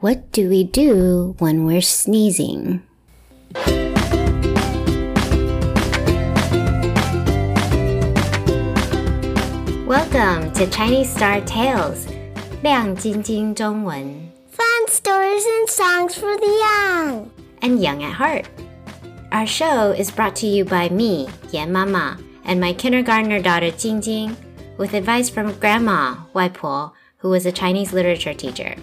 What do we do when we're sneezing? Welcome to Chinese Star Tales, 亮晶晶中文 Fun stories and songs for the young. and young at heart. Our show is brought to you by me, Yan Mama, and my kindergartner daughter Jing Jing, with advice from Grandma, Wai Po, who was a Chinese literature teacher.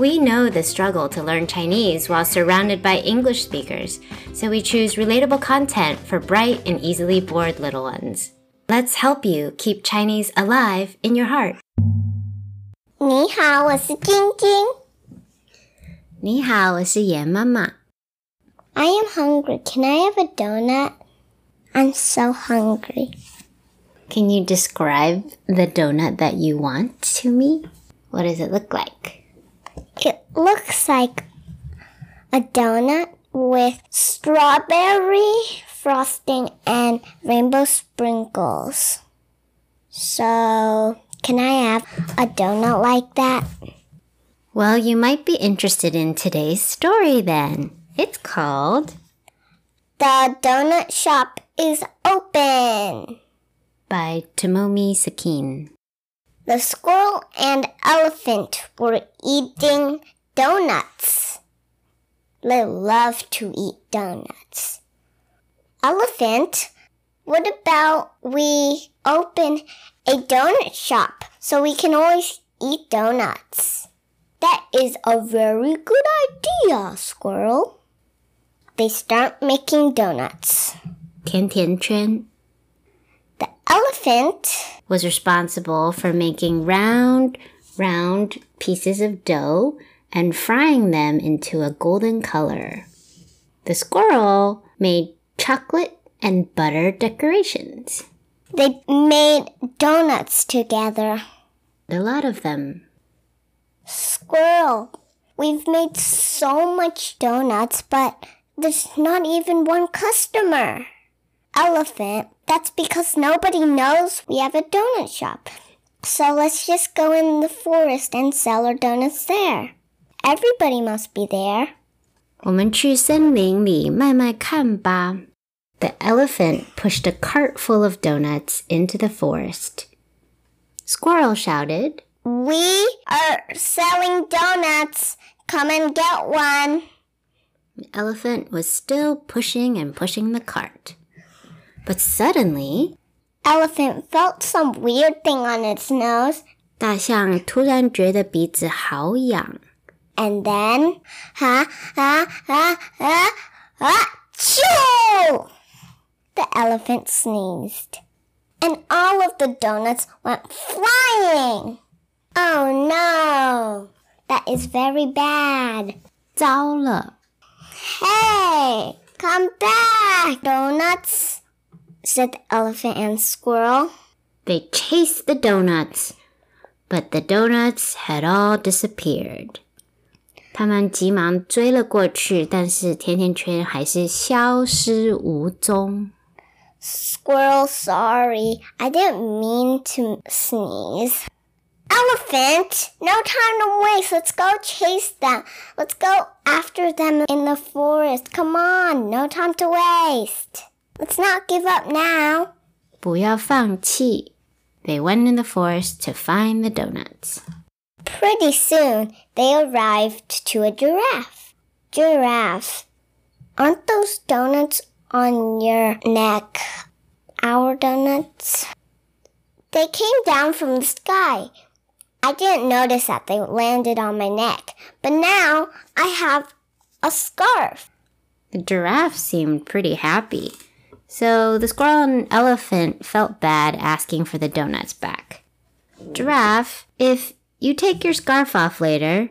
We know the struggle to learn Chinese while surrounded by English speakers, so we choose relatable content for bright and easily bored little ones. Let's help you keep Chinese alive in your heart. 你好，我是晶晶。你好，我是严妈妈。 I am hungry. Can I have a donut? I'm so hungry. Can you describe the donut that you want to me? What does it look like? It looks like a donut with strawberry frosting and rainbow sprinkles. So, can I have a donut like that? Well, you might be interested in today's story then. It's called The donut shop is open. by Tomomi Sakin. The squirrel and elephant were eating donuts. They love to eat donuts. Elephant, what about we open a donut shop so we can always eat donuts? That is a very good idea, squirrel. They start making donuts. 甜甜圈 The Elephant was responsible for making round, round pieces of dough and frying them into a golden color. The squirrel made chocolate and butter decorations. They made donuts together. A lot of them. Squirrel, we've made so much donuts, but there's not even one customer. Elephant, that's because nobody knows we have a donut shop. So let's just go in the forest and sell our donuts there. Everybody must be there. 我们去森林里卖卖看吧。The elephant pushed a cart full of donuts into the forest. Squirrel shouted, We are selling donuts. Come and get one. The elephant was still pushing and pushing the cart. But suddenly, Elephant felt some weird thing on its nose 大象突然觉得鼻子好痒。 And then, ha, ha, ha, ha, ha, choo! The elephant sneezed. And all of the donuts went flying. Oh no! That is very bad. 糟了！ Hey, come back, donuts, said the elephant and squirrel. They chased the donuts, but the donuts had all disappeared. 他们急忙追了过去，但是甜甜圈还是消失无踪。 Squirrel, sorry. I didn't mean to sneeze. Elephant, no time to waste. Let's go chase them. Let's go after them in the forest. Come on, no time to waste. Let's not give up now. 不要放弃。They went in the forest to find the donuts. Pretty soon, they arrived to a giraffe. Giraffe, aren't those donuts on your neck our donuts? They came down from the sky. I didn't notice that they landed on my neck, but now I have a scarf. The giraffe seemed pretty happy. So the squirrel and elephant felt bad asking for the donuts back. Giraffe, if you take your scarf off later,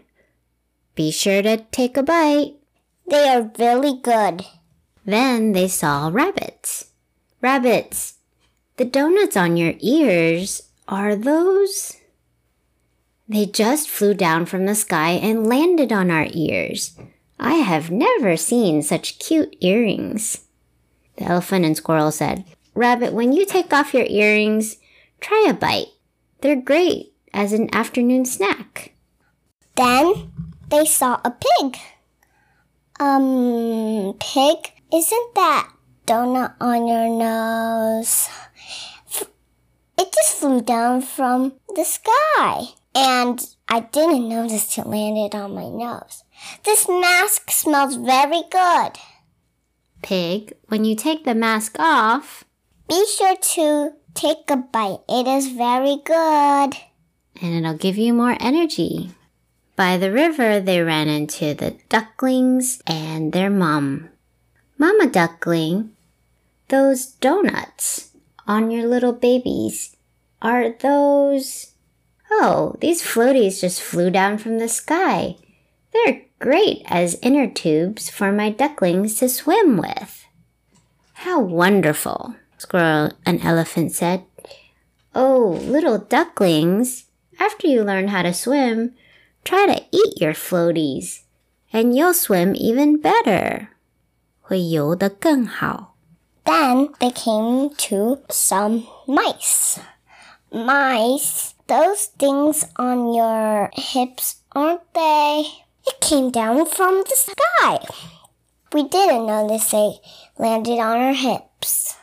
be sure to take a bite. They are really good. Then they saw rabbits. Rabbits, the donuts on your ears, are those? They just flew down from the sky and landed on our ears. I have never seen such cute earrings. The elephant and squirrel said, Rabbit, when you take off your earrings, try a bite. They're great as an afternoon snack. Then they saw a pig. Um, pig, isn't that donut on your nose? It just flew down from the sky. And I didn't notice it landed on my nose. This mask smells very good. Pig, when you take the mask off, be sure to take a bite. It is very good. And it'll give you more energy. By the river, they ran into the ducklings and their mom. Mama duckling, those donuts on your little babies, are those. Oh, these floaties just flew down from the sky. They're great as inner tubes for my ducklings to swim with. How wonderful, Squirrel and Elephant said. Oh, little ducklings, after you learn how to swim, try to eat your floaties, and you'll swim even better. 会游得更好. Then they came to some mice. Mice, those things on your hips, aren't they? It came down from the sky. We didn't notice it landed on our hips.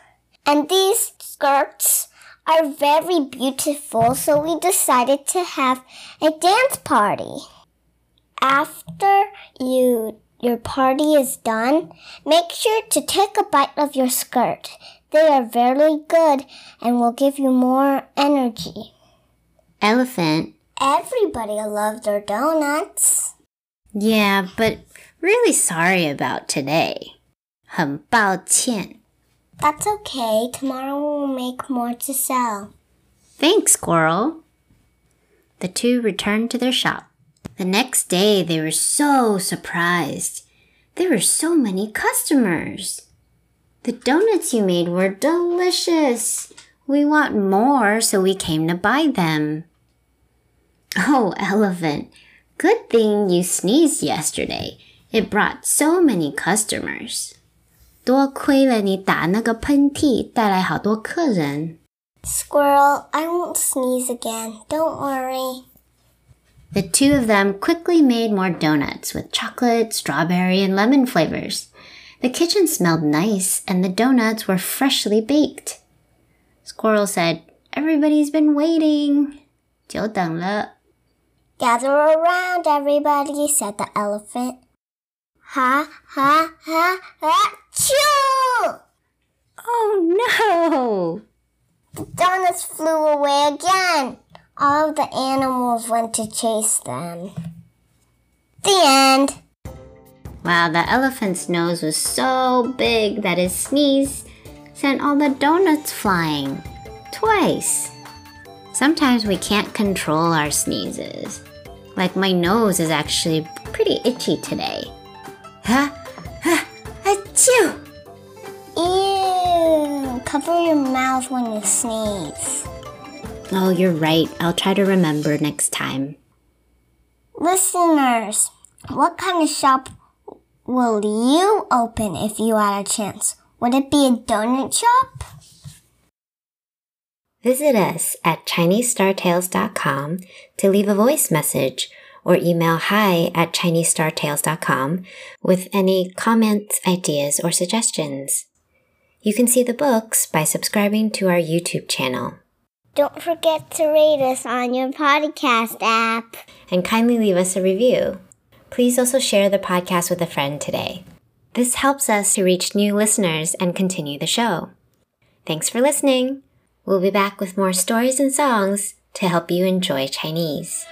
And these skirts are very beautiful, so we decided to have a dance party. After you your party is done, make sure to take a bite of your skirt. They are very good and will give you more energy. Elephant. Everybody loves their donuts. Yeah, but really sorry about today. 很抱歉. That's okay. Tomorrow we'll make more to sell. Thanks, Squirrel. The two returned to their shop. The next day, they were so surprised. There were so many customers. The donuts you made were delicious. We want more, so we came to buy them. Oh, Elephant, good thing you sneezed yesterday. It brought so many customers. 多亏了你打那个喷嚏，带来好多客人。Squirrel, I won't sneeze again. Don't worry. The two of them quickly made more donuts with chocolate, strawberry, and lemon flavors. The kitchen smelled nice, and the donuts were freshly baked. Squirrel said, Everybody's been waiting. 久等了. Gather around, everybody, said the elephant. Ha, ha, ha, ha, choo! Oh no! The donuts flew away again. All of the animals went to chase them. The end. Wow, the elephant's nose was so big that his sneeze sent all the donuts flying. Twice. Sometimes we can't control our sneezes. Like my nose is actually pretty itchy today. Ha, ha, achoo! Ew! Cover your mouth when you sneeze. Oh, you're right. I'll try to remember next time. Listeners, what kind of shop will you open if you had a chance? Would it be a donut shop? Visit us at ChineseStarTales.com to leave a voice message or email hi at ChineseStarTales.com with any comments, ideas, or suggestions. You can see the books by subscribing to our YouTube channel. Don't forget to rate us on your podcast app. And kindly leave us a review. Please also share the podcast with a friend today. This helps us to reach new listeners and continue the show. Thanks for listening. We'll be back with more stories and songs to help you enjoy Chinese.